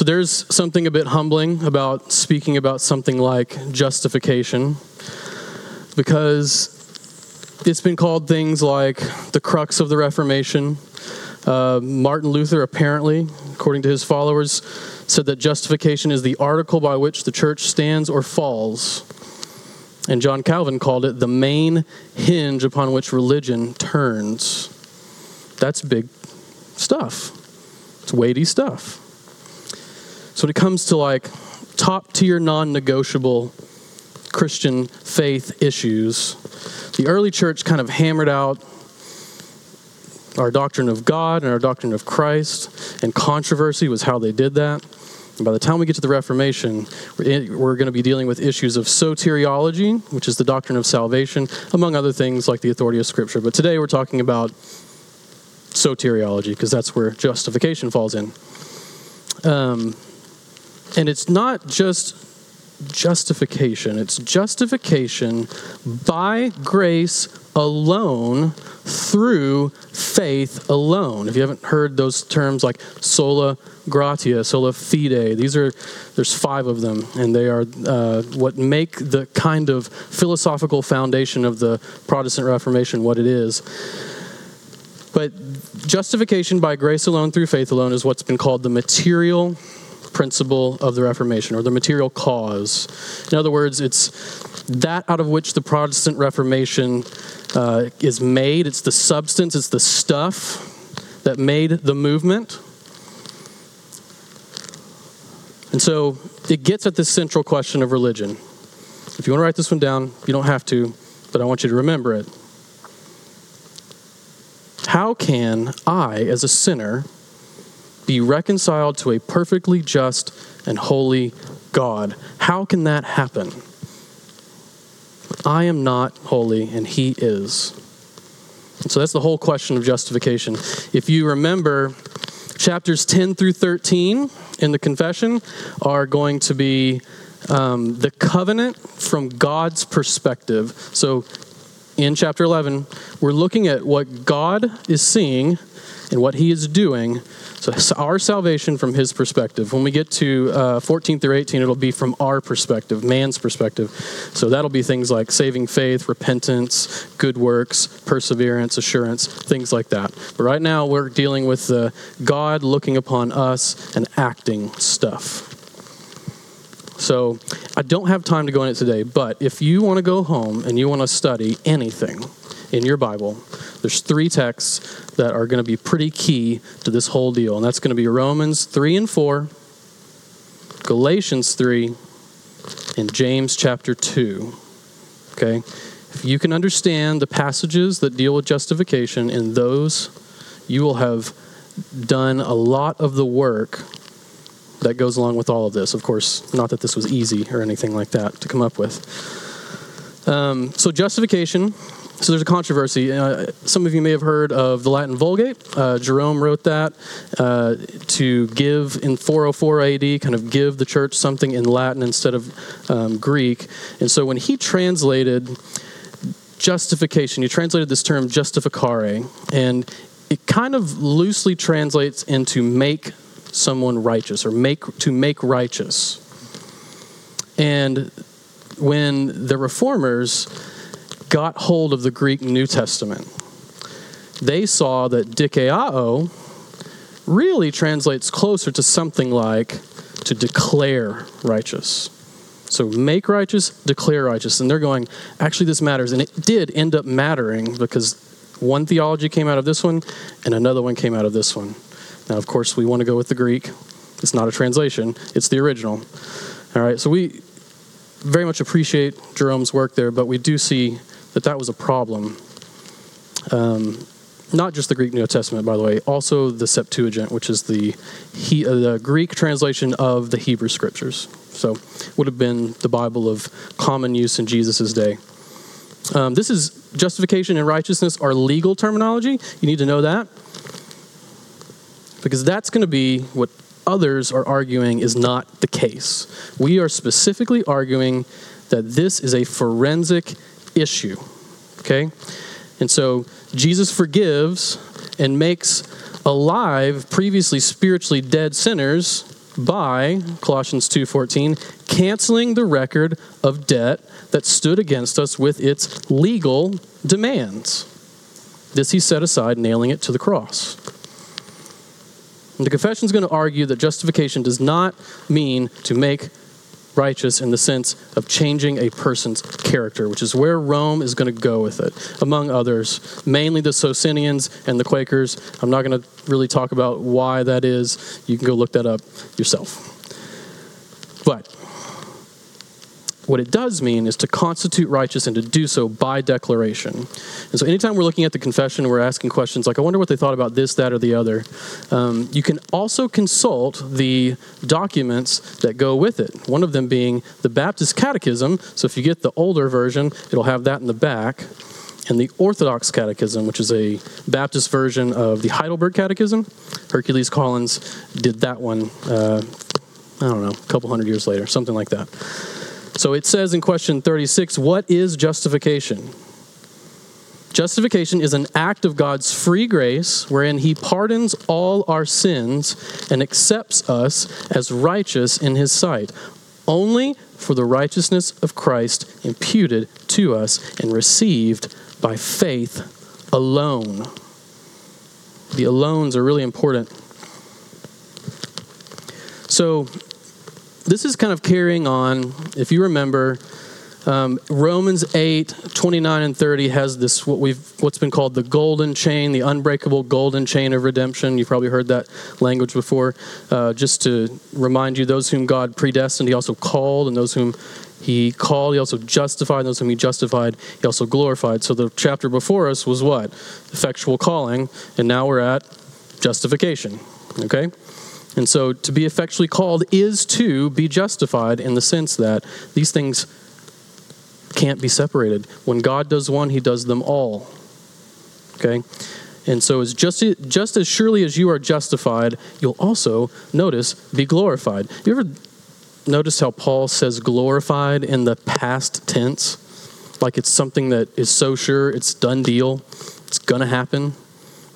So there's something a bit humbling about speaking about something like justification because it's been called things like the crux of the Reformation. Uh, Martin Luther, apparently, according to his followers, said that justification is the article by which the church stands or falls. And John Calvin called it the main hinge upon which religion turns. That's big stuff. It's weighty stuff. So when it comes to like top tier non negotiable Christian faith issues, the early church kind of hammered out our doctrine of God and our doctrine of Christ, and controversy was how they did that. And by the time we get to the Reformation, we're going to be dealing with issues of soteriology, which is the doctrine of salvation, among other things like the authority of Scripture. But today we're talking about soteriology because that's where justification falls in. Um, and it's not just justification, it's justification by grace alone through faith alone. If you haven't heard those terms like sola gratia, sola fide, these are there's five of them, and they are uh, what make the kind of philosophical foundation of the Protestant Reformation what it is. But justification by grace alone through faith alone is what's been called the material principle of the Reformation or the material cause. In other words, it's that out of which the Protestant Reformation uh, is made. It's the substance, it's the stuff that made the movement. And so it gets at this central question of religion. If you want to write this one down, you don't have to, but I want you to remember it. How can I, as a sinner, be reconciled to a perfectly just and holy God? How can that happen? I am not holy and he is. So that's the whole question of justification. If you remember, chapters 10 through 13 in the confession are going to be um, the covenant from God's perspective. So in chapter 11, we're looking at what God is seeing and what he is doing. So, our salvation from his perspective. When we get to uh, 14 through 18, it'll be from our perspective, man's perspective. So, that'll be things like saving faith, repentance, good works, perseverance, assurance, things like that. But right now, we're dealing with the God looking upon us and acting stuff. So, I don't have time to go in it today, but if you want to go home and you want to study anything in your Bible, there's three texts that are going to be pretty key to this whole deal, and that's going to be Romans 3 and 4, Galatians 3, and James chapter 2. Okay? If you can understand the passages that deal with justification in those, you will have done a lot of the work that goes along with all of this. Of course, not that this was easy or anything like that to come up with. Um, so, justification so there's a controversy. Uh, some of you may have heard of the Latin Vulgate. Uh, Jerome wrote that uh, to give in 404 AD, kind of give the church something in Latin instead of um, Greek. And so when he translated justification, he translated this term justificare, and it kind of loosely translates into make someone righteous or make to make righteous. And when the reformers got hold of the Greek New Testament, they saw that dikaiō really translates closer to something like to declare righteous. So make righteous, declare righteous. And they're going, actually, this matters. And it did end up mattering because one theology came out of this one and another one came out of this one. Now, of course, we want to go with the Greek. It's not a translation, it's the original. All right, so we very much appreciate Jerome's work there, but we do see that that was a problem. Um, not just the Greek New Testament, by the way, also the Septuagint, which is the, he, uh, the Greek translation of the Hebrew Scriptures. So, would have been the Bible of common use in Jesus' day. Um, this is justification and righteousness are legal terminology. You need to know that. Because that's going to be what others are arguing is not the case. We are specifically arguing that this is a forensic issue. Okay? And so Jesus forgives and makes alive previously spiritually dead sinners by Colossians 2:14 canceling the record of debt that stood against us with its legal demands. This he set aside nailing it to the cross. And the confession is going to argue that justification does not mean to make righteous in the sense of changing a person's character, which is where Rome is going to go with it, among others, mainly the Socinians and the Quakers. I'm not going to really talk about why that is. You can go look that up yourself. But what it does mean is to constitute righteous and to do so by declaration. And so, anytime we're looking at the confession, we're asking questions like, I wonder what they thought about this, that, or the other. Um, you can also consult the documents that go with it. One of them being the Baptist Catechism. So, if you get the older version, it'll have that in the back. And the Orthodox Catechism, which is a Baptist version of the Heidelberg Catechism. Hercules Collins did that one, uh, I don't know, a couple hundred years later, something like that. So it says in question 36 what is justification? Justification is an act of God's free grace wherein He pardons all our sins and accepts us as righteous in His sight, only for the righteousness of Christ imputed to us and received by faith alone. The alones are really important. So, this is kind of carrying on. If you remember, um, Romans 8, 29 and 30 has this what we've what's been called the golden chain, the unbreakable golden chain of redemption. You've probably heard that language before. Uh, just to remind you, those whom God predestined, He also called, and those whom He called, He also justified, and those whom He justified, He also glorified. So the chapter before us was what? Effectual calling, and now we're at justification. Okay? And so to be effectually called is to be justified in the sense that these things can't be separated. When God does one, he does them all. Okay? And so it's just just as surely as you are justified, you'll also notice be glorified. You ever notice how Paul says glorified in the past tense? Like it's something that is so sure, it's done deal, it's gonna happen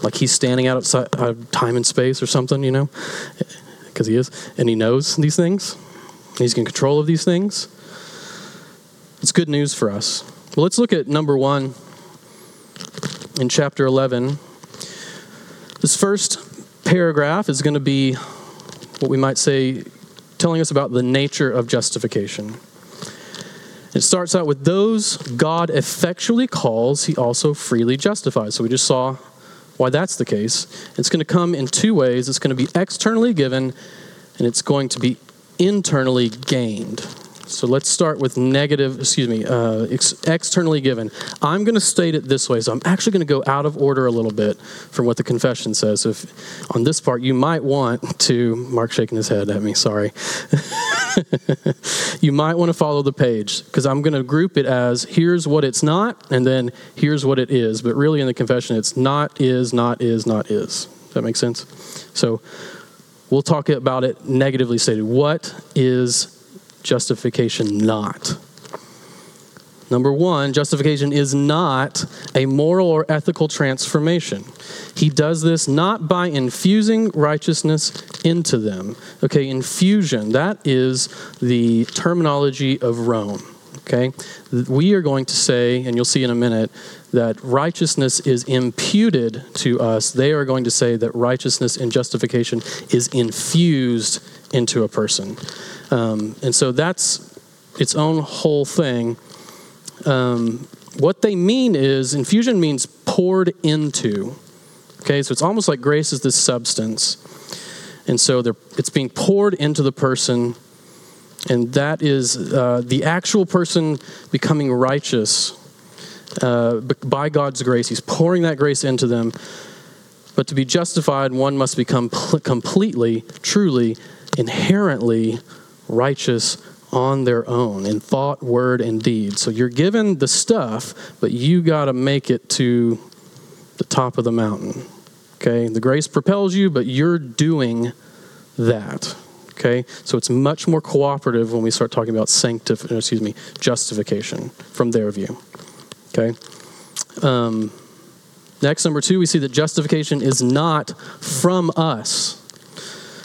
like he's standing outside of uh, time and space or something, you know, because he is, and he knows these things. He's in control of these things. It's good news for us. Well, let's look at number one in chapter 11. This first paragraph is going to be what we might say telling us about the nature of justification. It starts out with those God effectually calls, he also freely justifies. So we just saw why that's the case. It's going to come in two ways it's going to be externally given, and it's going to be internally gained. So let's start with negative, excuse me, uh, ex- externally given. I'm going to state it this way. So I'm actually going to go out of order a little bit from what the confession says. So if on this part you might want to, Mark shaking his head at me, sorry. you might want to follow the page because I'm going to group it as here's what it's not, and then here's what it is. But really in the confession, it's not, is, not, is, not, is. Does that make sense? So we'll talk about it negatively stated. What is justification not? Number one, justification is not a moral or ethical transformation. He does this not by infusing righteousness into them. Okay, infusion, that is the terminology of Rome. Okay, we are going to say, and you'll see in a minute, that righteousness is imputed to us. They are going to say that righteousness and justification is infused into a person. Um, and so that's its own whole thing. Um, what they mean is infusion means poured into. Okay, so it's almost like grace is this substance. And so it's being poured into the person, and that is uh, the actual person becoming righteous uh, by God's grace. He's pouring that grace into them. But to be justified, one must become completely, truly, inherently righteous on their own in thought, word, and deed. So you're given the stuff, but you got to make it to the top of the mountain. Okay? The grace propels you, but you're doing that. Okay? So it's much more cooperative when we start talking about sanctif- uh, excuse me, justification from their view. Okay? Um, next, number two, we see that justification is not from us.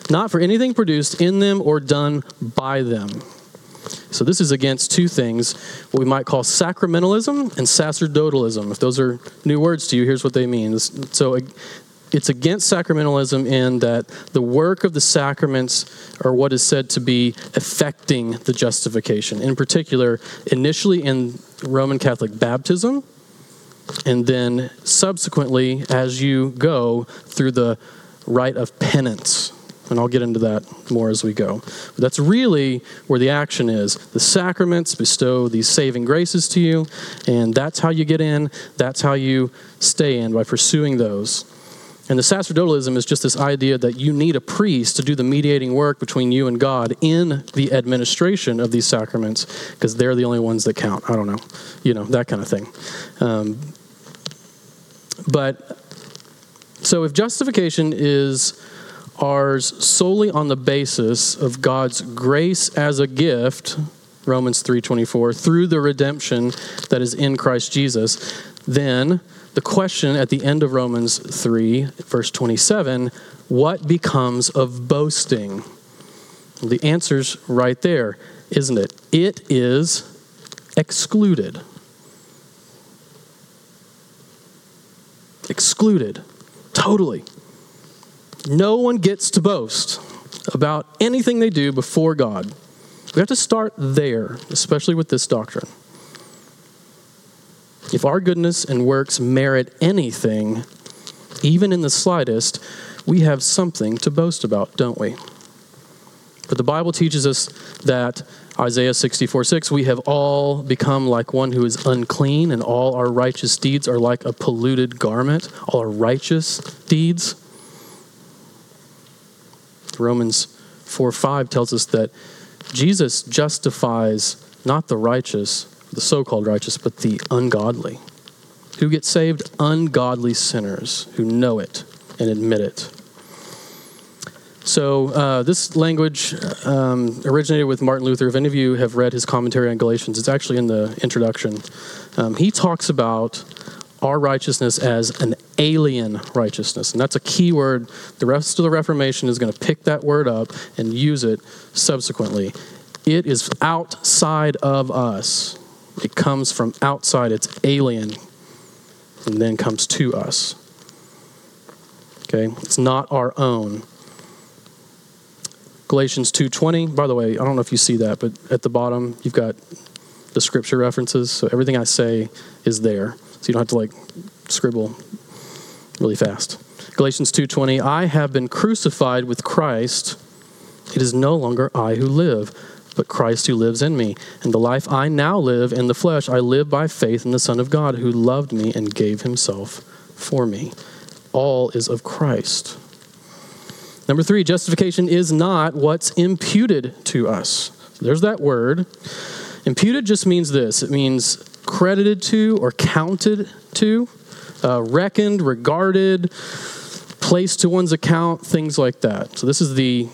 Not for anything produced in them or done by them. So this is against two things, what we might call sacramentalism and sacerdotalism. If those are new words to you, here's what they mean. So it's against sacramentalism in that the work of the sacraments are what is said to be affecting the justification. In particular, initially in Roman Catholic baptism, and then subsequently as you go through the rite of penance. And I'll get into that more as we go. But that's really where the action is. The sacraments bestow these saving graces to you, and that's how you get in, that's how you stay in by pursuing those. And the sacerdotalism is just this idea that you need a priest to do the mediating work between you and God in the administration of these sacraments because they're the only ones that count. I don't know, you know, that kind of thing. Um, but so if justification is ours solely on the basis of God's grace as a gift, Romans 3:24, through the redemption that is in Christ Jesus, then the question at the end of Romans 3, verse 27 what becomes of boasting? The answer's right there, isn't it? It is excluded. Excluded. Totally. No one gets to boast about anything they do before God. We have to start there, especially with this doctrine. If our goodness and works merit anything, even in the slightest, we have something to boast about, don't we? But the Bible teaches us that Isaiah 64 6, we have all become like one who is unclean, and all our righteous deeds are like a polluted garment. All our righteous deeds. Romans 4 5 tells us that Jesus justifies not the righteous, the so called righteous, but the ungodly. Who get saved? Ungodly sinners who know it and admit it. So, uh, this language um, originated with Martin Luther. If any of you have read his commentary on Galatians, it's actually in the introduction. Um, he talks about our righteousness as an alien righteousness. And that's a key word. The rest of the Reformation is going to pick that word up and use it subsequently. It is outside of us. It comes from outside, it's alien, and then comes to us. Okay? It's not our own. Galatians 2:20, by the way, I don't know if you see that, but at the bottom you've got the scripture references, so everything I say is there. So you don't have to like scribble really fast. Galatians 2:20, I have been crucified with Christ. It is no longer I who live, but Christ who lives in me. And the life I now live in the flesh, I live by faith in the Son of God who loved me and gave himself for me. All is of Christ. Number three, justification is not what's imputed to us. There's that word. Imputed just means this it means credited to or counted to, uh, reckoned, regarded, placed to one's account, things like that. So this is the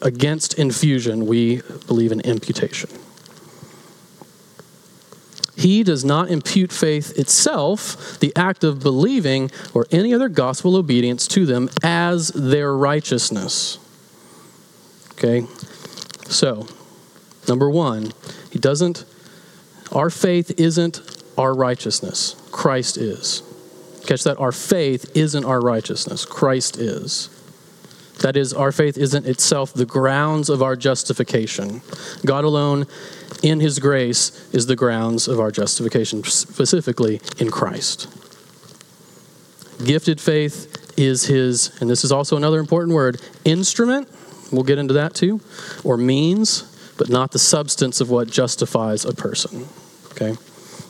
against infusion, we believe in imputation. He does not impute faith itself, the act of believing, or any other gospel obedience to them as their righteousness. Okay? So, number one, he doesn't, our faith isn't our righteousness. Christ is. Catch that? Our faith isn't our righteousness. Christ is. That is, our faith isn't itself the grounds of our justification. God alone, in His grace, is the grounds of our justification, specifically in Christ. Gifted faith is His, and this is also another important word, instrument. We'll get into that too, or means, but not the substance of what justifies a person. Okay?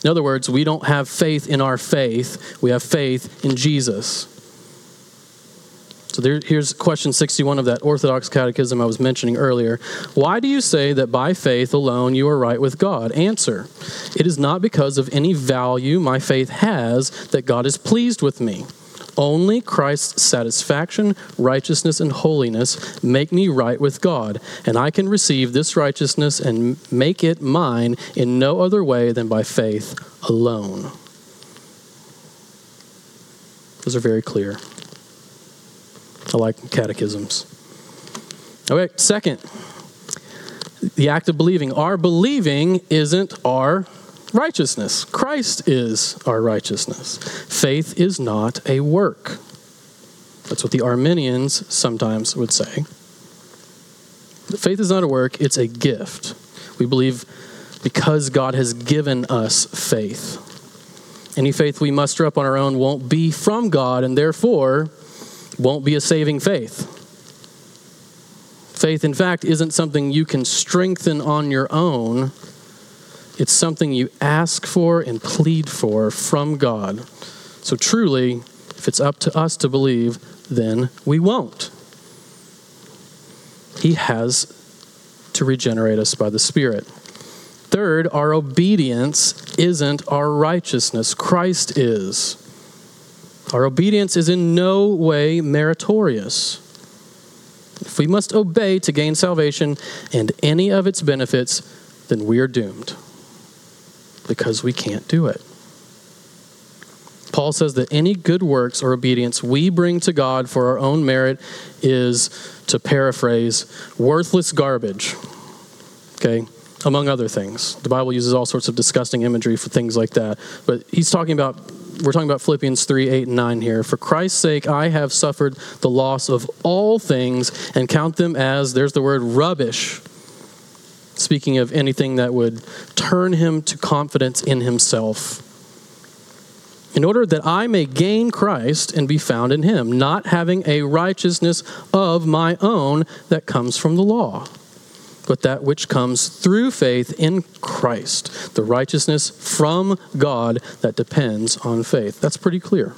In other words, we don't have faith in our faith, we have faith in Jesus. So there, here's question 61 of that Orthodox Catechism I was mentioning earlier. Why do you say that by faith alone you are right with God? Answer It is not because of any value my faith has that God is pleased with me. Only Christ's satisfaction, righteousness, and holiness make me right with God, and I can receive this righteousness and make it mine in no other way than by faith alone. Those are very clear. I like catechisms. Okay, second, the act of believing. Our believing isn't our righteousness. Christ is our righteousness. Faith is not a work. That's what the Arminians sometimes would say. Faith is not a work, it's a gift. We believe because God has given us faith. Any faith we muster up on our own won't be from God and therefore won't be a saving faith. Faith, in fact, isn't something you can strengthen on your own. It's something you ask for and plead for from God. So, truly, if it's up to us to believe, then we won't. He has to regenerate us by the Spirit. Third, our obedience isn't our righteousness, Christ is. Our obedience is in no way meritorious. If we must obey to gain salvation and any of its benefits, then we are doomed because we can't do it. Paul says that any good works or obedience we bring to God for our own merit is, to paraphrase, worthless garbage. Okay? Among other things. The Bible uses all sorts of disgusting imagery for things like that. But he's talking about, we're talking about Philippians 3 8 and 9 here. For Christ's sake, I have suffered the loss of all things and count them as, there's the word, rubbish. Speaking of anything that would turn him to confidence in himself in order that I may gain Christ and be found in him, not having a righteousness of my own that comes from the law, but that which comes through faith in Christ, the righteousness from God that depends on faith. That's pretty clear.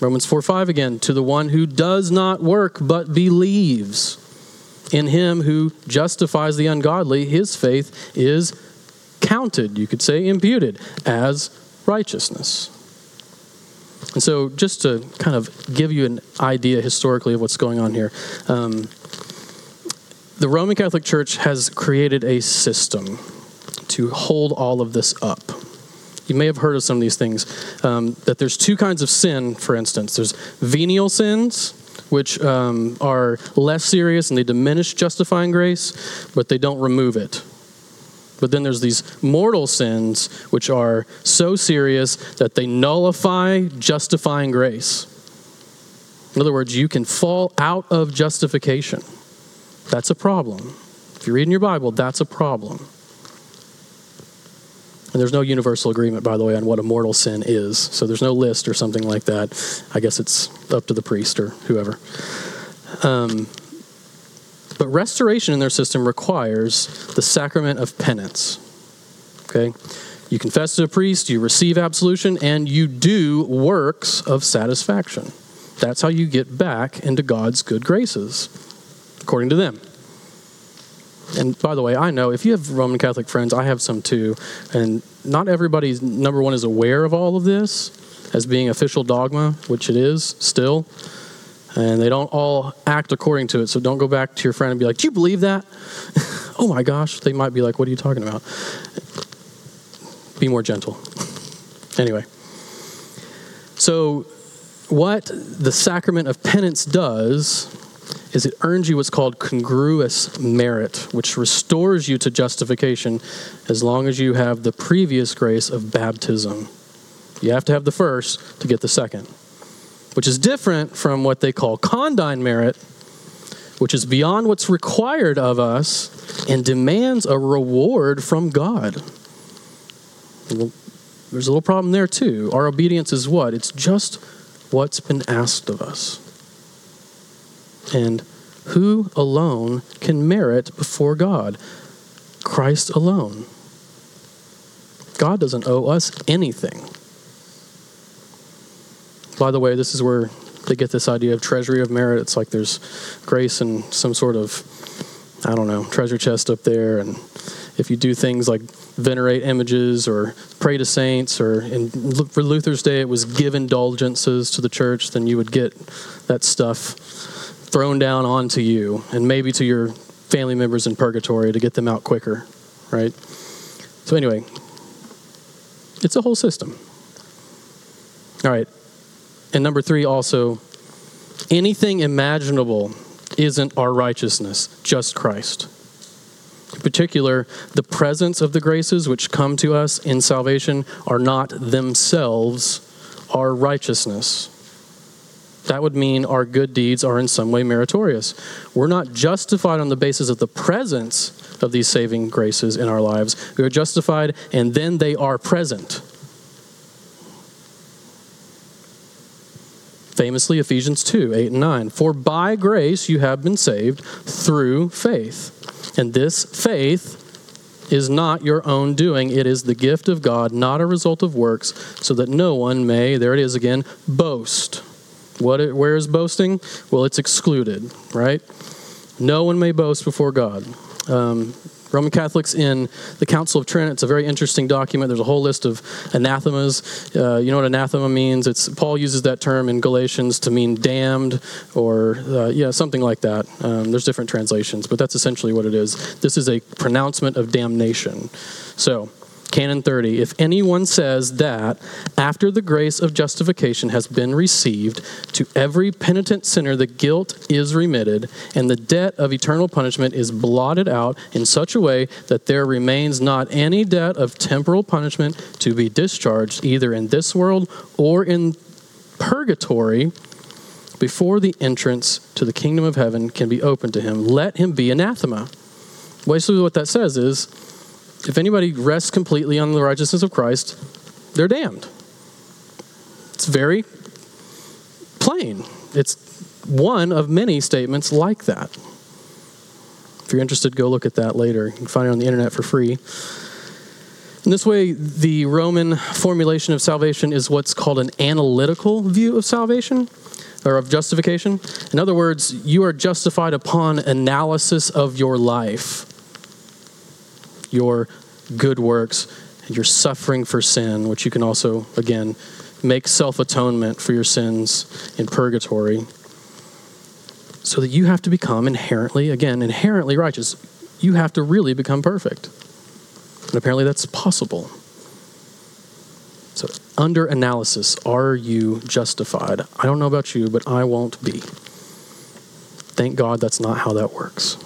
Romans 4 5 again, to the one who does not work but believes in him who justifies the ungodly, his faith is counted, you could say imputed, as righteousness. And so, just to kind of give you an idea historically of what's going on here, um, the Roman Catholic Church has created a system to hold all of this up. You may have heard of some of these things. Um, that there's two kinds of sin, for instance. There's venial sins, which um, are less serious and they diminish justifying grace, but they don't remove it. But then there's these mortal sins, which are so serious that they nullify justifying grace. In other words, you can fall out of justification. That's a problem. If you're reading your Bible, that's a problem. And there's no universal agreement, by the way, on what a mortal sin is. So there's no list or something like that. I guess it's up to the priest or whoever. Um, but restoration in their system requires the sacrament of penance. Okay? You confess to a priest, you receive absolution, and you do works of satisfaction. That's how you get back into God's good graces, according to them. And by the way, I know if you have Roman Catholic friends, I have some too, and not everybody's number one is aware of all of this as being official dogma, which it is still. And they don't all act according to it. So don't go back to your friend and be like, Do you believe that? oh my gosh. They might be like, What are you talking about? Be more gentle. anyway. So, what the sacrament of penance does is it earns you what's called congruous merit, which restores you to justification as long as you have the previous grace of baptism. You have to have the first to get the second, which is different from what they call condign merit, which is beyond what's required of us and demands a reward from God. There's a little problem there too. Our obedience is what? It's just what's been asked of us. And who alone can merit before God? Christ alone. God doesn't owe us anything. By the way, this is where they get this idea of treasury of merit. It's like there's grace and some sort of, I don't know, treasure chest up there. And if you do things like venerate images or pray to saints, or in, for Luther's day, it was give indulgences to the church, then you would get that stuff thrown down onto you and maybe to your family members in purgatory to get them out quicker, right? So, anyway, it's a whole system. All right. And number three, also, anything imaginable isn't our righteousness, just Christ. In particular, the presence of the graces which come to us in salvation are not themselves our righteousness. That would mean our good deeds are in some way meritorious. We're not justified on the basis of the presence of these saving graces in our lives. We are justified and then they are present. Famously, Ephesians 2 8 and 9. For by grace you have been saved through faith. And this faith is not your own doing, it is the gift of God, not a result of works, so that no one may, there it is again, boast. What, it, where is boasting? Well, it's excluded, right? No one may boast before God. Um, Roman Catholics in the Council of Trent. It's a very interesting document. There's a whole list of anathemas. Uh, you know what anathema means? It's Paul uses that term in Galatians to mean damned, or uh, yeah, something like that. Um, there's different translations, but that's essentially what it is. This is a pronouncement of damnation. So Canon 30 If anyone says that after the grace of justification has been received, to every penitent sinner the guilt is remitted, and the debt of eternal punishment is blotted out in such a way that there remains not any debt of temporal punishment to be discharged either in this world or in purgatory before the entrance to the kingdom of heaven can be opened to him, let him be anathema. Basically, what that says is if anybody rests completely on the righteousness of Christ, they're damned. It's very plain. It's one of many statements like that. If you're interested, go look at that later. You can find it on the internet for free. In this way, the Roman formulation of salvation is what's called an analytical view of salvation or of justification. In other words, you are justified upon analysis of your life your good works and your suffering for sin, which you can also, again, make self atonement for your sins in purgatory, so that you have to become inherently, again, inherently righteous. You have to really become perfect. And apparently that's possible. So, under analysis, are you justified? I don't know about you, but I won't be. Thank God that's not how that works.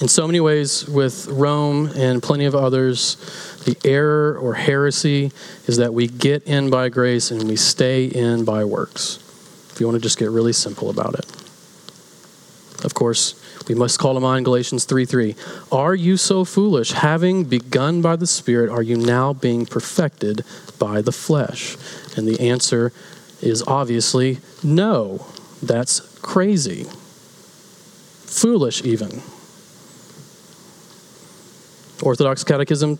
In so many ways, with Rome and plenty of others, the error or heresy is that we get in by grace and we stay in by works. If you want to just get really simple about it. Of course, we must call to mind Galatians 3 3. Are you so foolish? Having begun by the Spirit, are you now being perfected by the flesh? And the answer is obviously no. That's crazy. Foolish, even. Orthodox Catechism,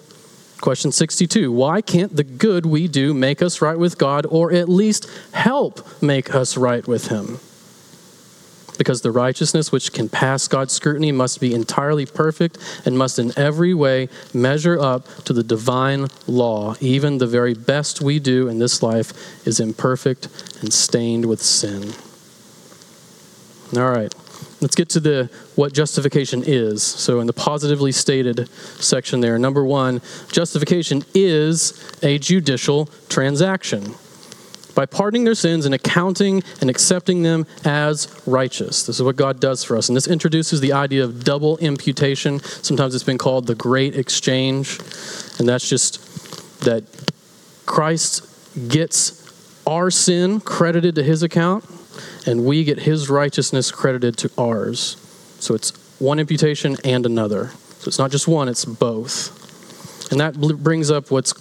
question 62. Why can't the good we do make us right with God or at least help make us right with Him? Because the righteousness which can pass God's scrutiny must be entirely perfect and must in every way measure up to the divine law. Even the very best we do in this life is imperfect and stained with sin. All right. Let's get to the what justification is. So in the positively stated section there, number 1, justification is a judicial transaction. By pardoning their sins and accounting and accepting them as righteous. This is what God does for us. And this introduces the idea of double imputation. Sometimes it's been called the great exchange. And that's just that Christ gets our sin credited to his account and we get his righteousness credited to ours. So it's one imputation and another. So it's not just one, it's both. And that brings up what's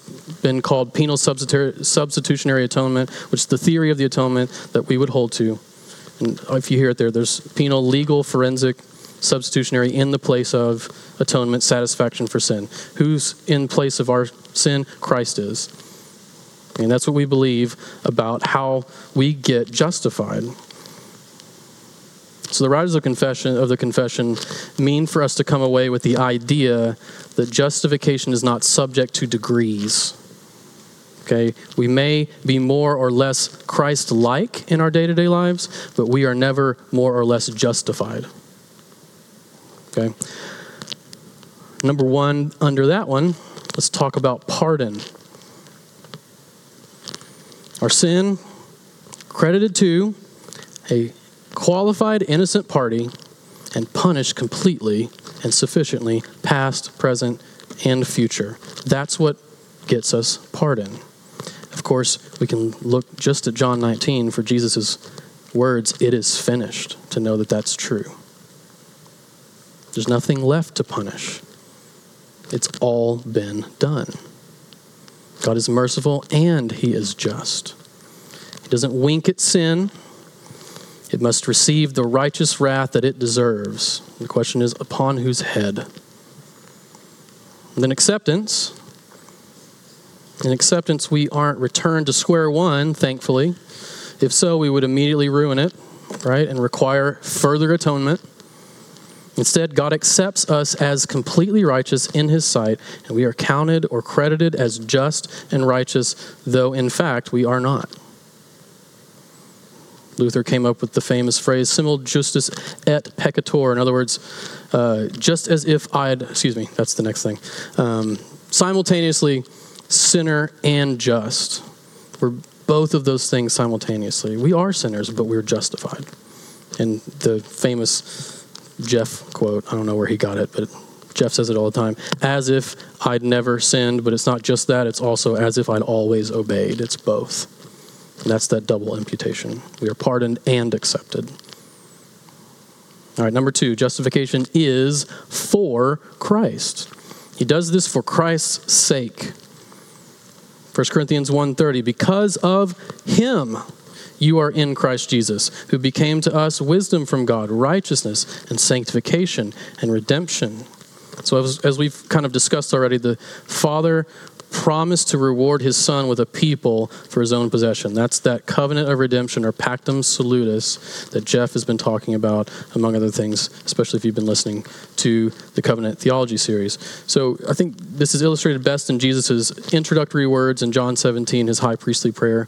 been called penal substitutionary atonement, which is the theory of the atonement that we would hold to. And if you hear it there, there's penal, legal, forensic, substitutionary in the place of atonement, satisfaction for sin. Who's in place of our sin? Christ is. And that's what we believe about how we get justified. So the writers of confession of the confession mean for us to come away with the idea that justification is not subject to degrees. Okay, we may be more or less Christ-like in our day-to-day lives, but we are never more or less justified. Okay. Number 1 under that one, let's talk about pardon. Our sin credited to a qualified innocent party and punished completely and sufficiently past, present, and future. That's what gets us pardon. Of course, we can look just at John 19 for Jesus' words, it is finished, to know that that's true. There's nothing left to punish. It's all been done. God is merciful and he is just. He doesn't wink at sin. It must receive the righteous wrath that it deserves. The question is upon whose head? And then acceptance. In acceptance, we aren't returned to square one, thankfully. If so, we would immediately ruin it, right, and require further atonement. Instead, God accepts us as completely righteous in His sight, and we are counted or credited as just and righteous, though in fact we are not. Luther came up with the famous phrase, simul justus et peccator. In other words, uh, just as if I'd, excuse me, that's the next thing. Um, simultaneously, sinner and just. We're both of those things simultaneously. We are sinners, but we're justified. And the famous Jeff quote. I don't know where he got it, but Jeff says it all the time. As if I'd never sinned, but it's not just that, it's also as if I'd always obeyed. It's both. And that's that double imputation. We are pardoned and accepted. All right, number two, justification is for Christ. He does this for Christ's sake. 1 Corinthians 1:30 because of him you are in Christ Jesus, who became to us wisdom from God, righteousness and sanctification and redemption. So, as, as, we've kind of discussed already, the Father promised to reward his Son with a people for his own possession. That's that covenant of redemption or pactum salutis that Jeff has been talking about, among other things, especially if you've been listening to the covenant theology series. So, I think this is illustrated best in Jesus' introductory words in John 17, his high priestly prayer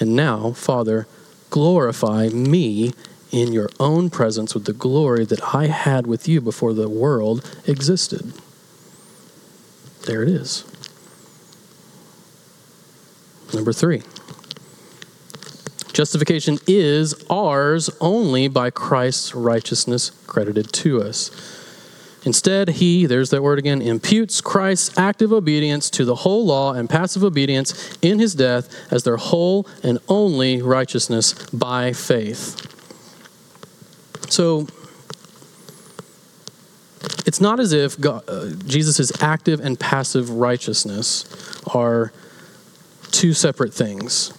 And now, Father, glorify me in your own presence with the glory that I had with you before the world existed. There it is. Number three. Justification is ours only by Christ's righteousness credited to us. Instead, he, there's that word again, imputes Christ's active obedience to the whole law and passive obedience in his death as their whole and only righteousness by faith. So, it's not as if uh, Jesus' active and passive righteousness are two separate things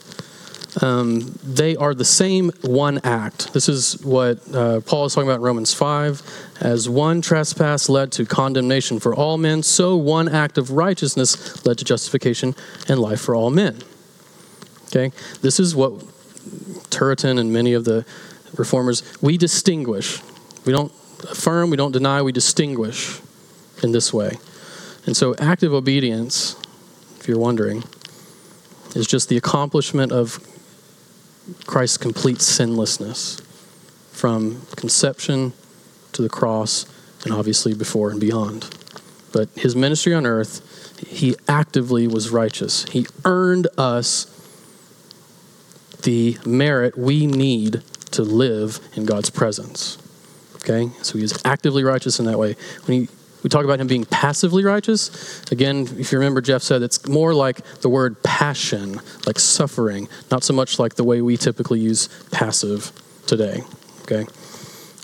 um, they are the same one act. This is what uh, Paul is talking about in Romans 5. As one trespass led to condemnation for all men, so one act of righteousness led to justification and life for all men. Okay? This is what Turretin and many of the reformers, we distinguish. We don't affirm, we don't deny, we distinguish in this way. And so active obedience, if you're wondering, is just the accomplishment of Christ's complete sinlessness from conception to the cross and obviously before and beyond. But his ministry on earth, he actively was righteous. He earned us the merit we need to live in God's presence. Okay? So he is actively righteous in that way. When he we talk about him being passively righteous. Again, if you remember, Jeff said it's more like the word passion, like suffering, not so much like the way we typically use passive today. Okay?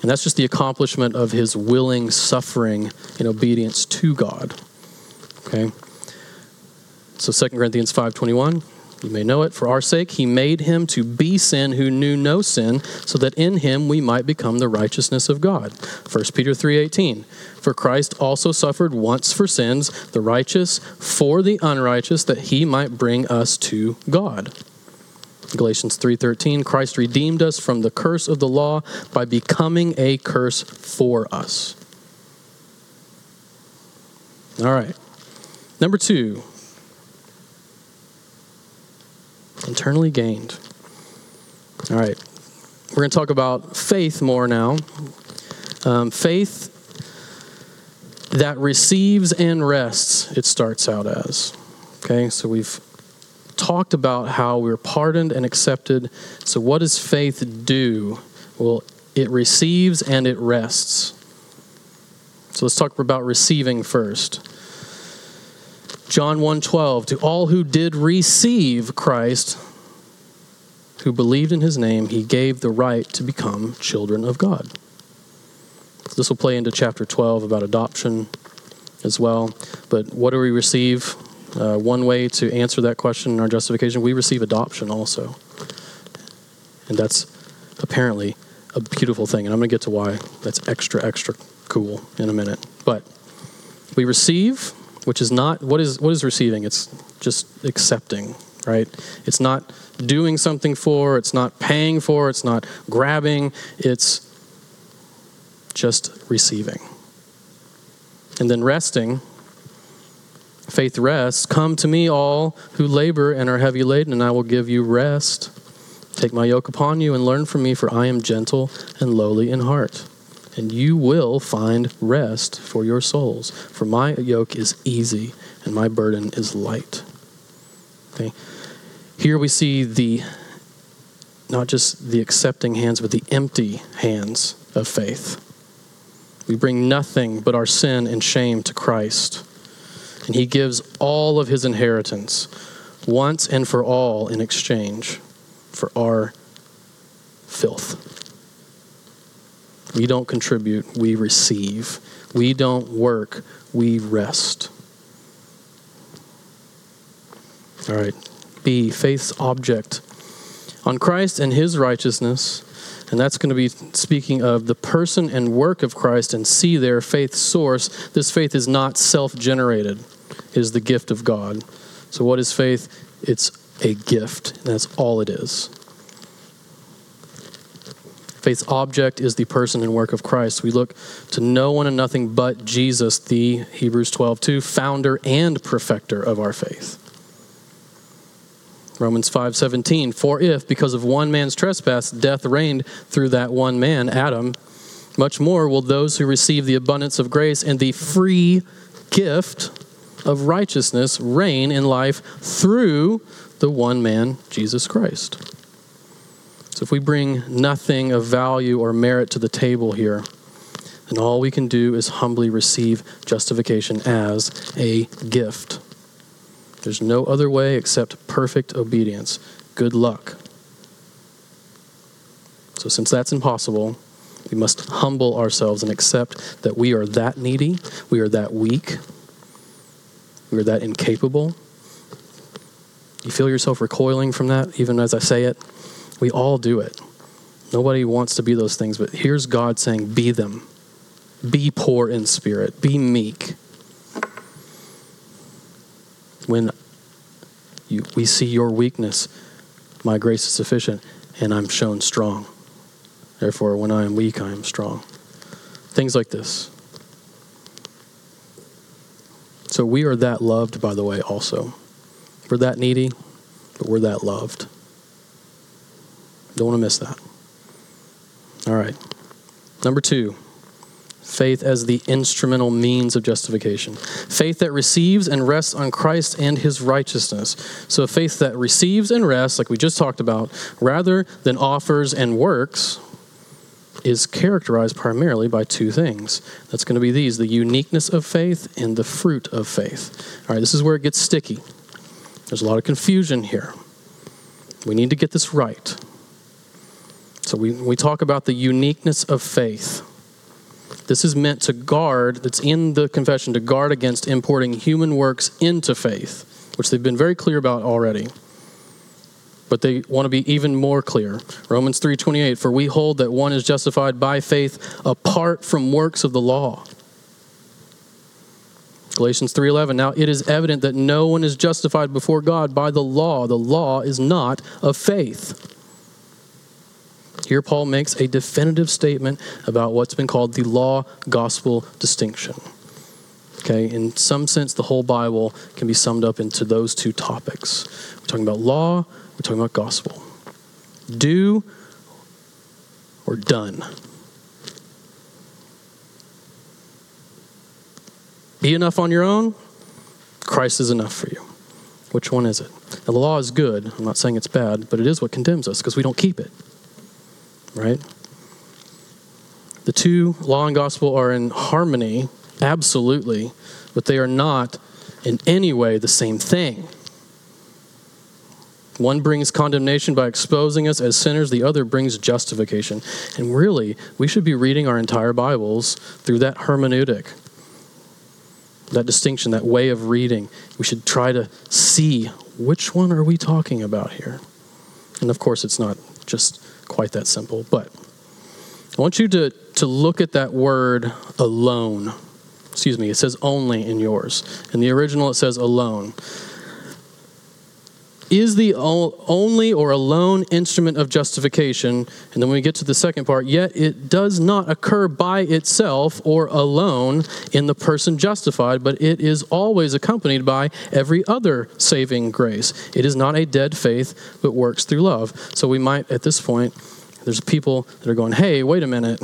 And that's just the accomplishment of his willing suffering in obedience to God. Okay? So 2 Corinthians 5:21 you may know it. For our sake, he made him to be sin who knew no sin, so that in him we might become the righteousness of God. 1 Peter 3:18. For Christ also suffered once for sins, the righteous for the unrighteous, that he might bring us to God. Galatians 3:13 Christ redeemed us from the curse of the law by becoming a curse for us. All right. Number 2. Internally gained. All right. We're going to talk about faith more now. Um, faith that receives and rests, it starts out as. Okay, so we've talked about how we're pardoned and accepted. So, what does faith do? Well, it receives and it rests. So, let's talk about receiving first. John 1:12 To all who did receive Christ who believed in his name he gave the right to become children of God. This will play into chapter 12 about adoption as well. But what do we receive? Uh, one way to answer that question in our justification, we receive adoption also. And that's apparently a beautiful thing. And I'm going to get to why that's extra, extra cool in a minute. But we receive, which is not, what is, what is receiving? It's just accepting, right? It's not doing something for, it's not paying for, it's not grabbing, it's just receiving. And then resting, faith rests. Come to me, all who labor and are heavy laden, and I will give you rest. Take my yoke upon you and learn from me, for I am gentle and lowly in heart. And you will find rest for your souls. For my yoke is easy and my burden is light. Okay. Here we see the not just the accepting hands, but the empty hands of faith. We bring nothing but our sin and shame to Christ. And He gives all of His inheritance once and for all in exchange for our filth. We don't contribute, we receive. We don't work, we rest. All right. B, faith's object. On Christ and his righteousness, and that's going to be speaking of the person and work of Christ and see their faith source. This faith is not self generated, is the gift of God. So, what is faith? It's a gift, and that's all it is. Faith's object is the person and work of Christ. We look to no one and nothing but Jesus, the Hebrews 12 2, founder and perfecter of our faith. Romans 5:17 For if because of one man's trespass death reigned through that one man Adam much more will those who receive the abundance of grace and the free gift of righteousness reign in life through the one man Jesus Christ. So if we bring nothing of value or merit to the table here then all we can do is humbly receive justification as a gift. There's no other way except perfect obedience. Good luck. So, since that's impossible, we must humble ourselves and accept that we are that needy, we are that weak, we are that incapable. You feel yourself recoiling from that, even as I say it? We all do it. Nobody wants to be those things, but here's God saying, Be them. Be poor in spirit, be meek when you, we see your weakness, my grace is sufficient, and I'm shown strong. Therefore, when I am weak, I am strong. Things like this. So we are that loved, by the way, also. We're that needy, but we're that loved. Don't want to miss that. All right. Number two faith as the instrumental means of justification. Faith that receives and rests on Christ and his righteousness. So, a faith that receives and rests, like we just talked about, rather than offers and works, is characterized primarily by two things. That's going to be these the uniqueness of faith and the fruit of faith. All right, this is where it gets sticky. There's a lot of confusion here. We need to get this right. So, we, we talk about the uniqueness of faith. This is meant to guard, that's in the confession, to guard against importing human works into faith, which they've been very clear about already. But they want to be even more clear. Romans 3:28 for we hold that one is justified by faith apart from works of the law. Galatians 3:11 Now it is evident that no one is justified before God by the law. The law is not of faith. Here Paul makes a definitive statement about what's been called the law gospel distinction. Okay, in some sense the whole Bible can be summed up into those two topics. We're talking about law, we're talking about gospel. Do or done. Be enough on your own, Christ is enough for you. Which one is it? Now, the law is good. I'm not saying it's bad, but it is what condemns us because we don't keep it. Right? The two, law and gospel, are in harmony, absolutely, but they are not in any way the same thing. One brings condemnation by exposing us as sinners, the other brings justification. And really, we should be reading our entire Bibles through that hermeneutic that distinction, that way of reading. We should try to see which one are we talking about here. And of course, it's not just quite that simple, but I want you to, to look at that word alone. Excuse me, it says only in yours. In the original, it says alone is the only or alone instrument of justification. And then we get to the second part, yet it does not occur by itself or alone in the person justified, but it is always accompanied by every other saving grace. It is not a dead faith, but works through love. So we might, at this point, there's people that are going, hey, wait a minute.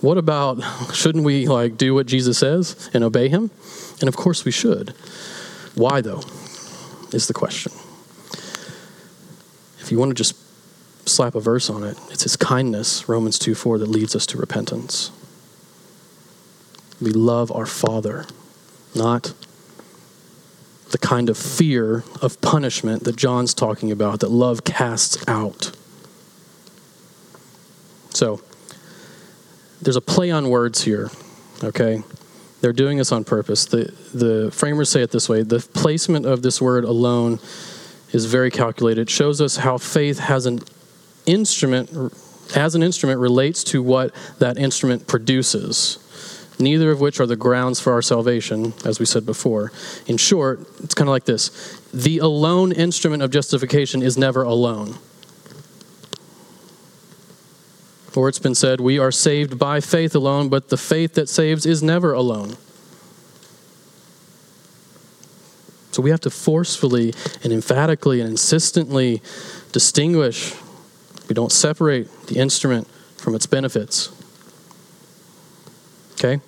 What about, shouldn't we like do what Jesus says and obey him? And of course we should. Why though, is the question you want to just slap a verse on it, it's his kindness, Romans 2 4, that leads us to repentance. We love our Father, not the kind of fear of punishment that John's talking about, that love casts out. So, there's a play on words here, okay? They're doing this on purpose. The, the framers say it this way the placement of this word alone is very calculated. It shows us how faith has an instrument, as an instrument, relates to what that instrument produces. Neither of which are the grounds for our salvation, as we said before. In short, it's kind of like this the alone instrument of justification is never alone. Or it's been said, we are saved by faith alone, but the faith that saves is never alone. So we have to forcefully and emphatically and insistently distinguish. We don't separate the instrument from its benefits. Okay?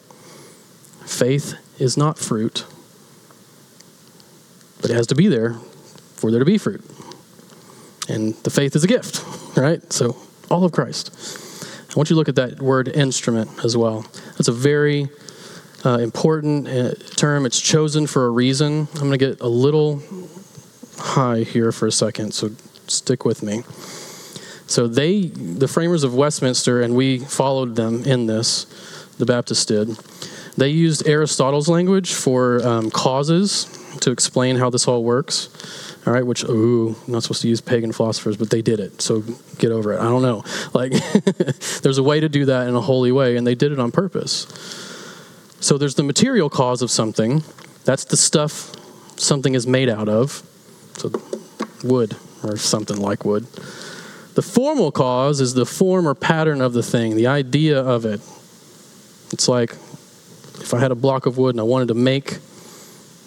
Faith is not fruit, but it has to be there for there to be fruit. And the faith is a gift, right? So, all of Christ. I want you to look at that word instrument as well. That's a very uh, important uh, term. It's chosen for a reason. I'm going to get a little high here for a second, so stick with me. So they, the framers of Westminster, and we followed them in this. The Baptists did. They used Aristotle's language for um, causes to explain how this all works. All right, which ooh, I'm not supposed to use pagan philosophers, but they did it. So get over it. I don't know. Like, there's a way to do that in a holy way, and they did it on purpose. So there's the material cause of something. That's the stuff something is made out of. So wood or something like wood. The formal cause is the form or pattern of the thing, the idea of it. It's like if I had a block of wood and I wanted to make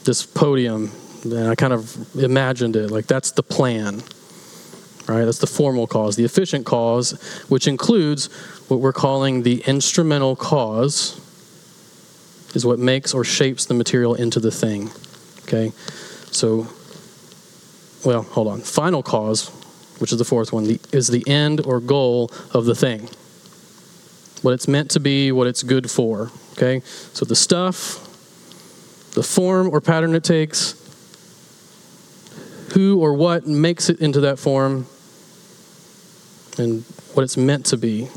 this podium, then I kind of imagined it. Like that's the plan. Right? That's the formal cause. The efficient cause, which includes what we're calling the instrumental cause, is what makes or shapes the material into the thing. Okay? So, well, hold on. Final cause, which is the fourth one, the, is the end or goal of the thing. What it's meant to be, what it's good for. Okay? So the stuff, the form or pattern it takes, who or what makes it into that form, and what it's meant to be.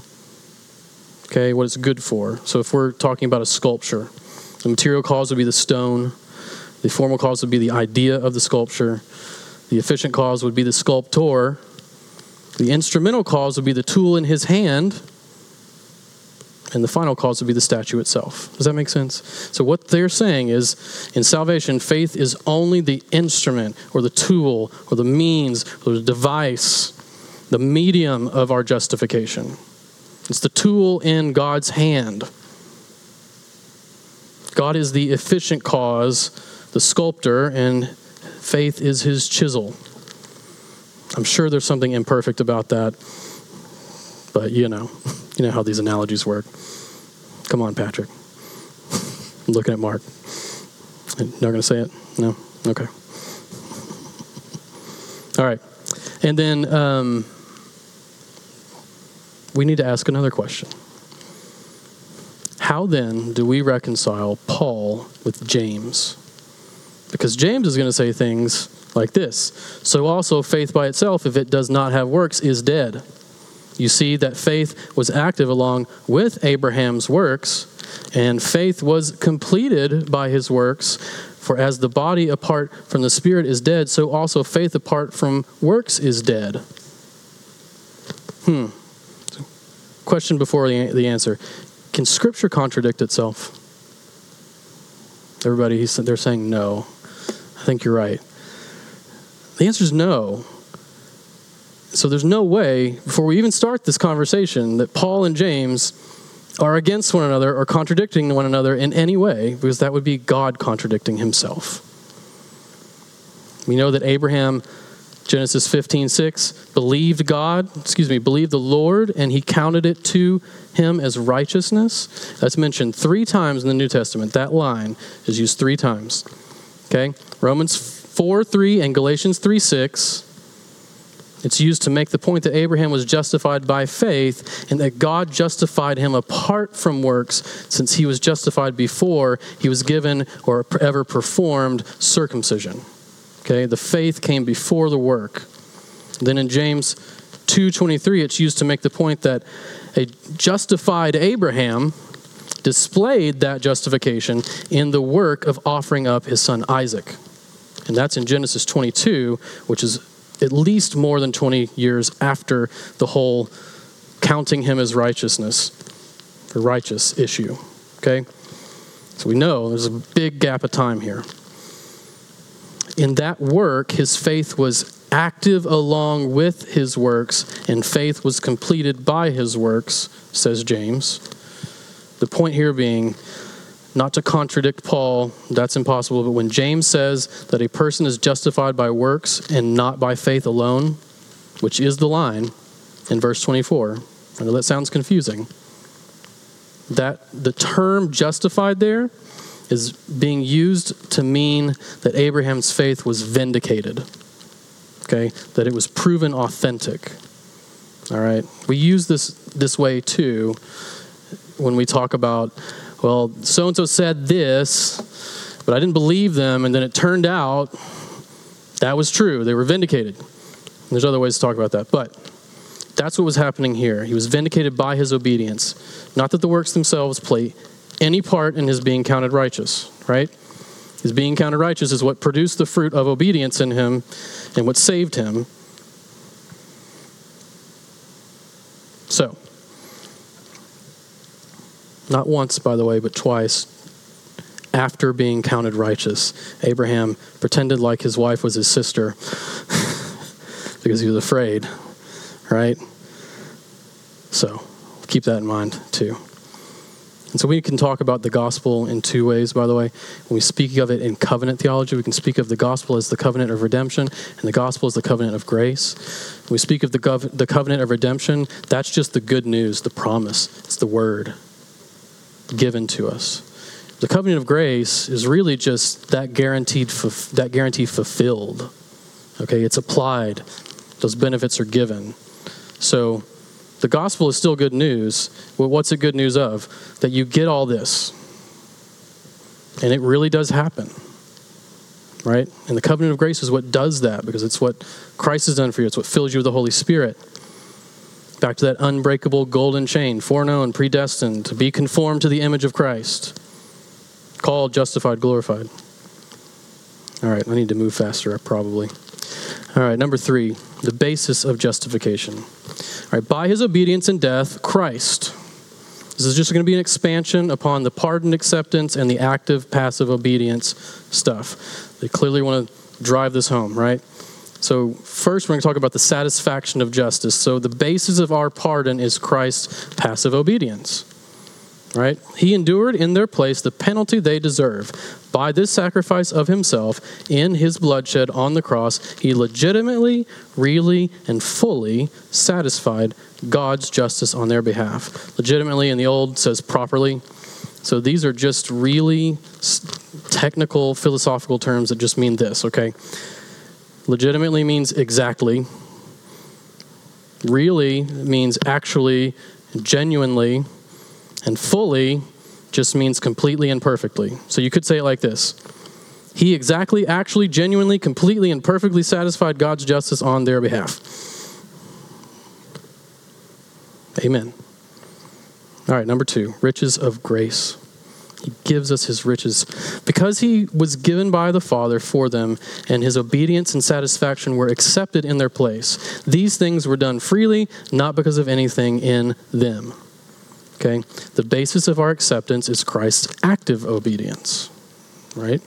Okay, what it's good for. So if we're talking about a sculpture, the material cause would be the stone. The formal cause would be the idea of the sculpture. The efficient cause would be the sculptor. The instrumental cause would be the tool in his hand. And the final cause would be the statue itself. Does that make sense? So, what they're saying is in salvation, faith is only the instrument or the tool or the means or the device, the medium of our justification. It's the tool in God's hand. God is the efficient cause, the sculptor, and faith is his chisel. I'm sure there's something imperfect about that, but you know, you know how these analogies work. Come on, Patrick. I'm looking at Mark. Not going to say it? No? Okay. All right. And then um, we need to ask another question. How then do we reconcile Paul with James? Because James is going to say things like this So also, faith by itself, if it does not have works, is dead. You see that faith was active along with Abraham's works, and faith was completed by his works. For as the body apart from the spirit is dead, so also faith apart from works is dead. Hmm. Question before the, the answer Can Scripture contradict itself? Everybody, they're saying no. I think you're right. The answer is no. So there's no way, before we even start this conversation, that Paul and James are against one another or contradicting one another in any way, because that would be God contradicting himself. We know that Abraham, Genesis 15, 6, believed God, excuse me, believed the Lord, and he counted it to him as righteousness. That's mentioned three times in the New Testament. That line is used three times. Okay? Romans 4 3 and Galatians 3 6. It's used to make the point that Abraham was justified by faith and that God justified him apart from works since he was justified before he was given or ever performed circumcision. Okay, the faith came before the work. Then in James 2:23 it's used to make the point that a justified Abraham displayed that justification in the work of offering up his son Isaac. And that's in Genesis 22, which is at least more than 20 years after the whole counting him as righteousness or righteous issue. Okay? So we know there's a big gap of time here. In that work, his faith was active along with his works, and faith was completed by his works, says James. The point here being not to contradict Paul, that's impossible, but when James says that a person is justified by works and not by faith alone, which is the line in verse 24, I know that sounds confusing. That the term justified there is being used to mean that Abraham's faith was vindicated. Okay? That it was proven authentic. All right? We use this this way too when we talk about well, so and so said this, but I didn't believe them, and then it turned out that was true. They were vindicated. And there's other ways to talk about that, but that's what was happening here. He was vindicated by his obedience. Not that the works themselves play any part in his being counted righteous, right? His being counted righteous is what produced the fruit of obedience in him and what saved him. So, not once, by the way, but twice, after being counted righteous, Abraham pretended like his wife was his sister because he was afraid, right? So keep that in mind too. And so we can talk about the gospel in two ways, by the way. When we speak of it in covenant theology, we can speak of the gospel as the covenant of redemption, and the gospel as the covenant of grace. When we speak of the, gov- the covenant of redemption, that's just the good news, the promise, it's the word given to us. The covenant of grace is really just that guaranteed that guarantee fulfilled. Okay, it's applied. Those benefits are given. So the gospel is still good news. Well, what's it good news of? That you get all this. And it really does happen. Right? And the covenant of grace is what does that because it's what Christ has done for you. It's what fills you with the Holy Spirit. Back to that unbreakable golden chain, foreknown, predestined to be conformed to the image of Christ. Called, justified, glorified. All right, I need to move faster, probably. All right, number three, the basis of justification. All right, by his obedience and death, Christ, This is just going to be an expansion upon the pardon acceptance and the active passive obedience stuff. They clearly want to drive this home, right? So, first, we're going to talk about the satisfaction of justice. So, the basis of our pardon is Christ's passive obedience right? He endured in their place the penalty they deserve. By this sacrifice of himself in his bloodshed on the cross, he legitimately, really, and fully satisfied God's justice on their behalf. Legitimately in the old says properly. So these are just really technical philosophical terms that just mean this, okay? Legitimately means exactly. Really means actually, genuinely and fully just means completely and perfectly. So you could say it like this He exactly, actually, genuinely, completely, and perfectly satisfied God's justice on their behalf. Amen. All right, number two riches of grace. He gives us his riches. Because he was given by the Father for them, and his obedience and satisfaction were accepted in their place. These things were done freely, not because of anything in them. Okay? The basis of our acceptance is Christ's active obedience, right?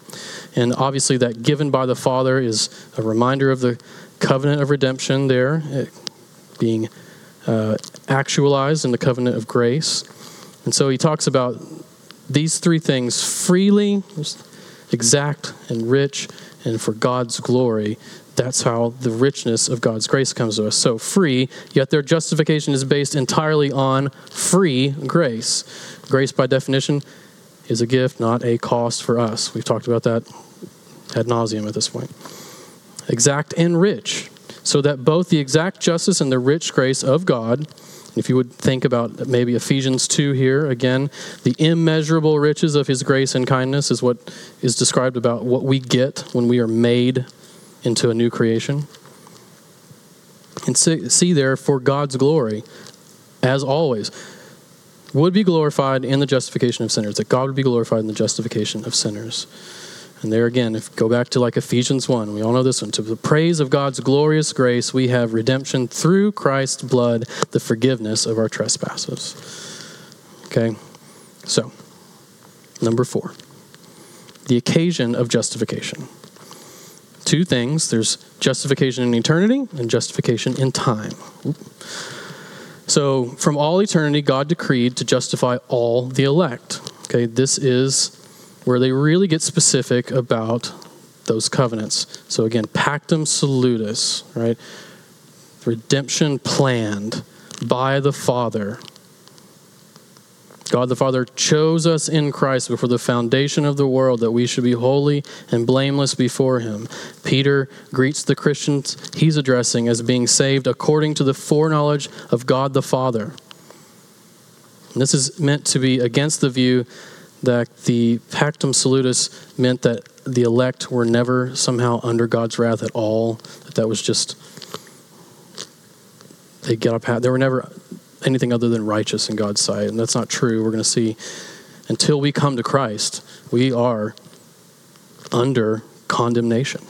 And obviously, that given by the Father is a reminder of the covenant of redemption there, eh, being uh, actualized in the covenant of grace. And so he talks about these three things freely, exact and rich, and for God's glory that's how the richness of God's grace comes to us. So free, yet their justification is based entirely on free grace. Grace, by definition, is a gift, not a cost for us. We've talked about that ad nauseum at this point. Exact and rich, so that both the exact justice and the rich grace of God, if you would think about maybe Ephesians 2 here, again, the immeasurable riches of his grace and kindness is what is described about what we get when we are made into a new creation. And see there for God's glory, as always, would be glorified in the justification of sinners, that God would be glorified in the justification of sinners. And there again, if go back to like Ephesians 1, we all know this one. To the praise of God's glorious grace, we have redemption through Christ's blood, the forgiveness of our trespasses. Okay? So, number four, the occasion of justification two things there's justification in eternity and justification in time. So, from all eternity, God decreed to justify all the elect. Okay, this is where they really get specific about those covenants. So, again, pactum salutis, right? Redemption planned by the Father God the Father chose us in Christ before the foundation of the world that we should be holy and blameless before Him. Peter greets the Christians he's addressing as being saved according to the foreknowledge of God the Father. And this is meant to be against the view that the pactum salutis meant that the elect were never somehow under God's wrath at all, that that was just they up they were never anything other than righteous in God's sight. And that's not true. We're going to see until we come to Christ, we are under condemnation.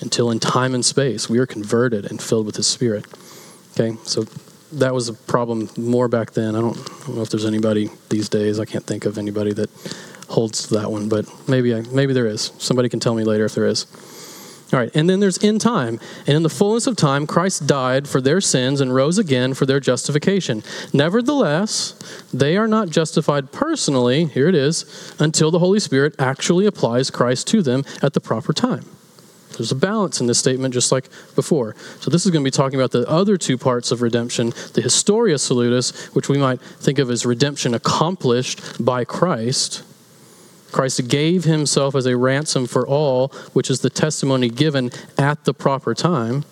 Until in time and space, we are converted and filled with His Spirit. Okay, so that was a problem more back then. I don't, I don't know if there's anybody these days. I can't think of anybody that holds that one, but maybe I, maybe there is. Somebody can tell me later if there is. All right, and then there's in time. And in the fullness of time, Christ died for their sins and rose again for their justification. Nevertheless, they are not justified personally, here it is, until the Holy Spirit actually applies Christ to them at the proper time. There's a balance in this statement, just like before. So, this is going to be talking about the other two parts of redemption the Historia Salutis, which we might think of as redemption accomplished by Christ Christ gave himself as a ransom for all, which is the testimony given at the proper time,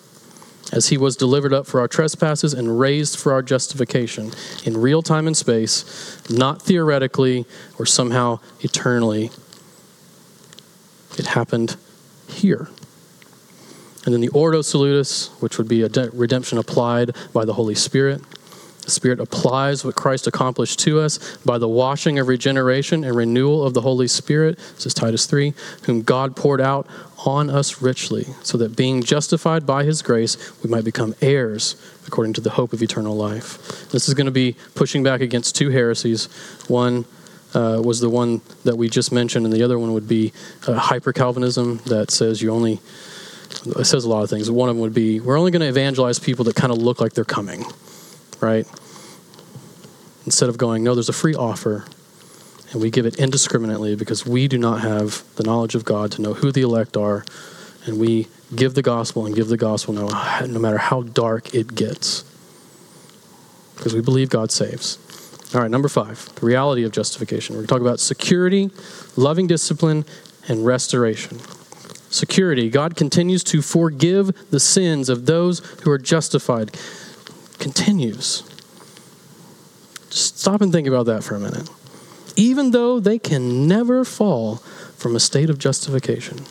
as he was delivered up for our trespasses and raised for our justification in real time and space, not theoretically or somehow eternally. It happened here. And then the Ordo Salutis, which would be a redemption applied by the Holy Spirit. The Spirit applies what Christ accomplished to us by the washing of regeneration and renewal of the Holy Spirit. Is Titus 3, whom God poured out on us richly, so that being justified by his grace, we might become heirs according to the hope of eternal life. This is going to be pushing back against two heresies. One uh, was the one that we just mentioned, and the other one would be uh, hyper Calvinism that says you only, it says a lot of things. One of them would be we're only going to evangelize people that kind of look like they're coming, right? Instead of going, no, there's a free offer, and we give it indiscriminately because we do not have the knowledge of God to know who the elect are, and we give the gospel and give the gospel no, no matter how dark it gets because we believe God saves. All right, number five, the reality of justification. We're going to talk about security, loving discipline, and restoration. Security, God continues to forgive the sins of those who are justified. Continues. Just stop and think about that for a minute. Even though they can never fall from a state of justification.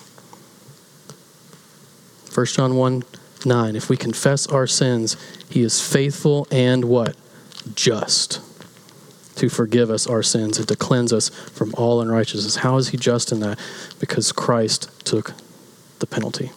1 John 1 9. If we confess our sins, he is faithful and what? Just to forgive us our sins and to cleanse us from all unrighteousness. How is he just in that? Because Christ took the penalty.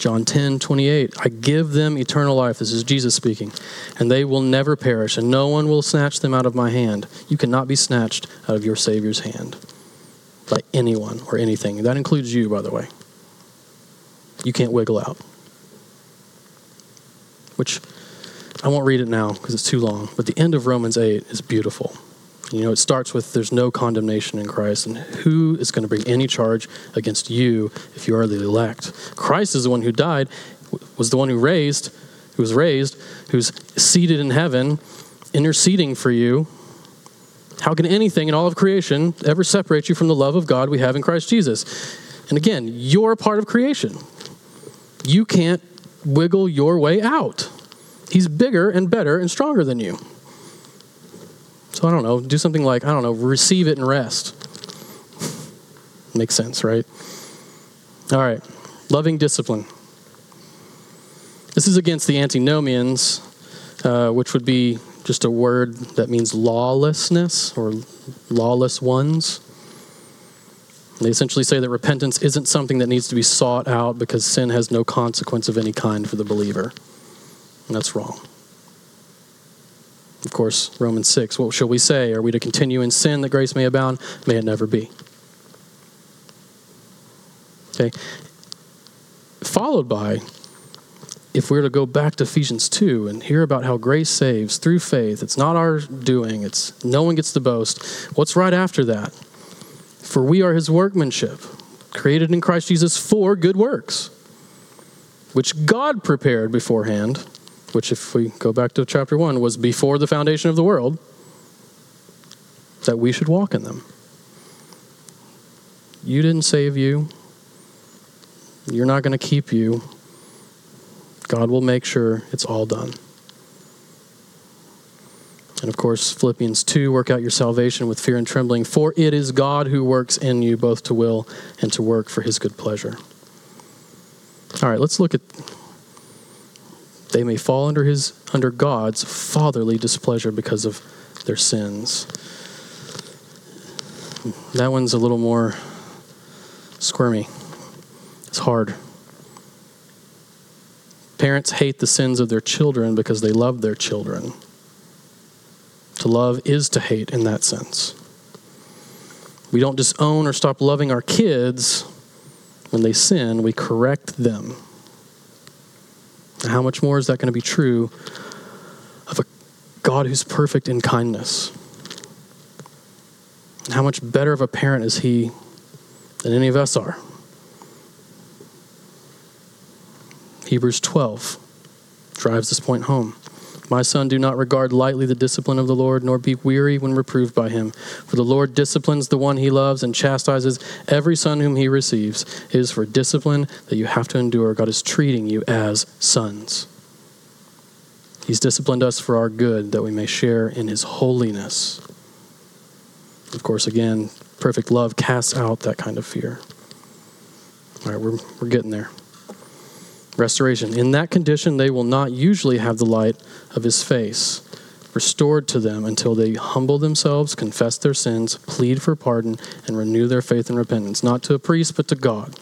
John 10, 28. I give them eternal life. This is Jesus speaking. And they will never perish, and no one will snatch them out of my hand. You cannot be snatched out of your Savior's hand by anyone or anything. That includes you, by the way. You can't wiggle out. Which I won't read it now because it's too long, but the end of Romans 8 is beautiful. You know, it starts with there's no condemnation in Christ, and who is going to bring any charge against you if you are the elect? Christ is the one who died, was the one who raised, who was raised, who's seated in heaven, interceding for you. How can anything in all of creation ever separate you from the love of God we have in Christ Jesus? And again, you're a part of creation. You can't wiggle your way out. He's bigger and better and stronger than you. So I don't know, do something like, I don't know, receive it and rest. Makes sense, right? All right, loving discipline. This is against the antinomians, uh, which would be just a word that means lawlessness or lawless ones. They essentially say that repentance isn't something that needs to be sought out because sin has no consequence of any kind for the believer. And that's wrong. Of course, Romans 6, what shall we say? Are we to continue in sin that grace may abound? May it never be. Okay. Followed by, if we're to go back to Ephesians 2 and hear about how grace saves through faith, it's not our doing, it's no one gets to boast. What's right after that? For we are his workmanship, created in Christ Jesus for good works, which God prepared beforehand which, if we go back to chapter 1, was before the foundation of the world, that we should walk in them. You didn't save you. You're not going to keep you. God will make sure it's all done. And of course, Philippians 2 work out your salvation with fear and trembling, for it is God who works in you both to will and to work for his good pleasure. All right, let's look at they may fall under his under God's fatherly displeasure because of their sins. That one's a little more squirmy. It's hard. Parents hate the sins of their children because they love their children. To love is to hate in that sense. We don't disown or stop loving our kids when they sin, we correct them. How much more is that going to be true of a God who's perfect in kindness? And how much better of a parent is He than any of us are? Hebrews 12 drives this point home. My son, do not regard lightly the discipline of the Lord, nor be weary when reproved by him. For the Lord disciplines the one he loves and chastises every son whom he receives. It is for discipline that you have to endure. God is treating you as sons. He's disciplined us for our good, that we may share in his holiness. Of course, again, perfect love casts out that kind of fear. All right, we're, we're getting there. Restoration. In that condition, they will not usually have the light of his face restored to them until they humble themselves, confess their sins, plead for pardon, and renew their faith and repentance, not to a priest, but to God.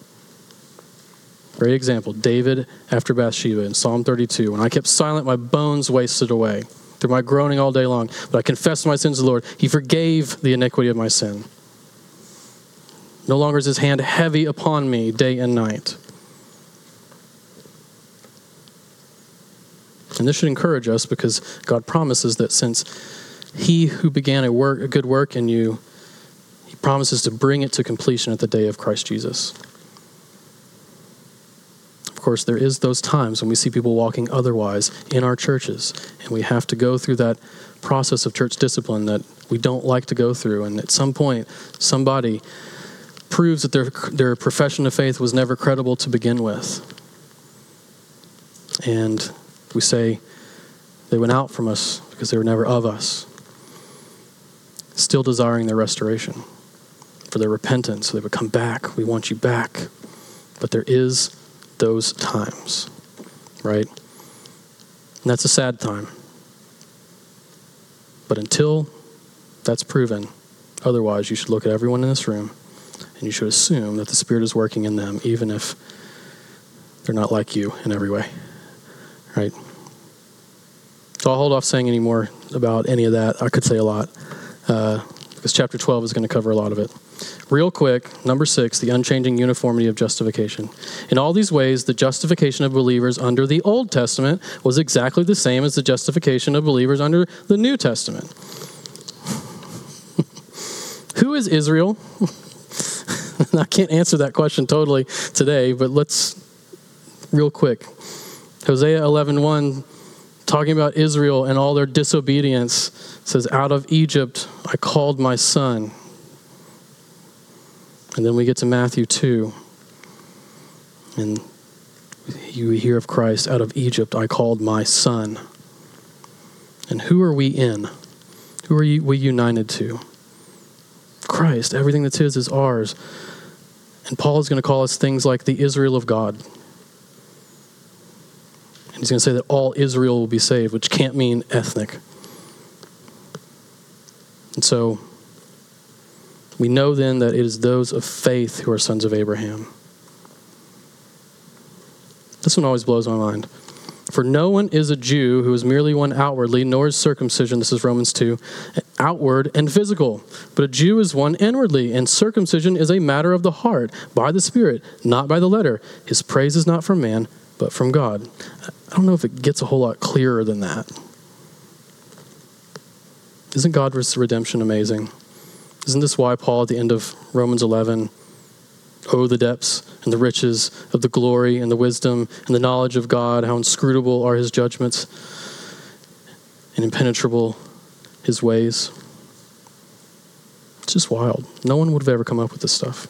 Great example David after Bathsheba in Psalm 32. When I kept silent, my bones wasted away through my groaning all day long. But I confessed my sins to the Lord. He forgave the iniquity of my sin. No longer is his hand heavy upon me day and night. And this should encourage us because God promises that since he who began a work a good work in you, he promises to bring it to completion at the day of Christ Jesus. Of course, there is those times when we see people walking otherwise in our churches, and we have to go through that process of church discipline that we don't like to go through. And at some point, somebody proves that their, their profession of faith was never credible to begin with. And we say they went out from us because they were never of us, still desiring their restoration, for their repentance, so they would come back. We want you back. But there is those times, right? And that's a sad time. But until that's proven, otherwise, you should look at everyone in this room and you should assume that the Spirit is working in them, even if they're not like you in every way. Right? So I'll hold off saying any more about any of that. I could say a lot uh, because chapter 12 is going to cover a lot of it. Real quick, number six, the unchanging uniformity of justification. In all these ways, the justification of believers under the Old Testament was exactly the same as the justification of believers under the New Testament. Who is Israel? I can't answer that question totally today, but let's real quick. Hosea 11:1 talking about Israel and all their disobedience says out of Egypt I called my son. And then we get to Matthew 2. And you hear of Christ out of Egypt I called my son. And who are we in? Who are we united to? Christ. Everything that's his is ours. And Paul is going to call us things like the Israel of God. And he's going to say that all Israel will be saved, which can't mean ethnic. And so we know then that it is those of faith who are sons of Abraham. This one always blows my mind. For no one is a Jew who is merely one outwardly, nor is circumcision, this is Romans 2, outward and physical. But a Jew is one inwardly, and circumcision is a matter of the heart, by the Spirit, not by the letter. His praise is not from man, but from God. I don't know if it gets a whole lot clearer than that. Isn't God's redemption amazing? Isn't this why Paul at the end of Romans 11 Oh, the depths and the riches of the glory and the wisdom and the knowledge of God, how inscrutable are his judgments and impenetrable his ways. It's just wild. No one would have ever come up with this stuff.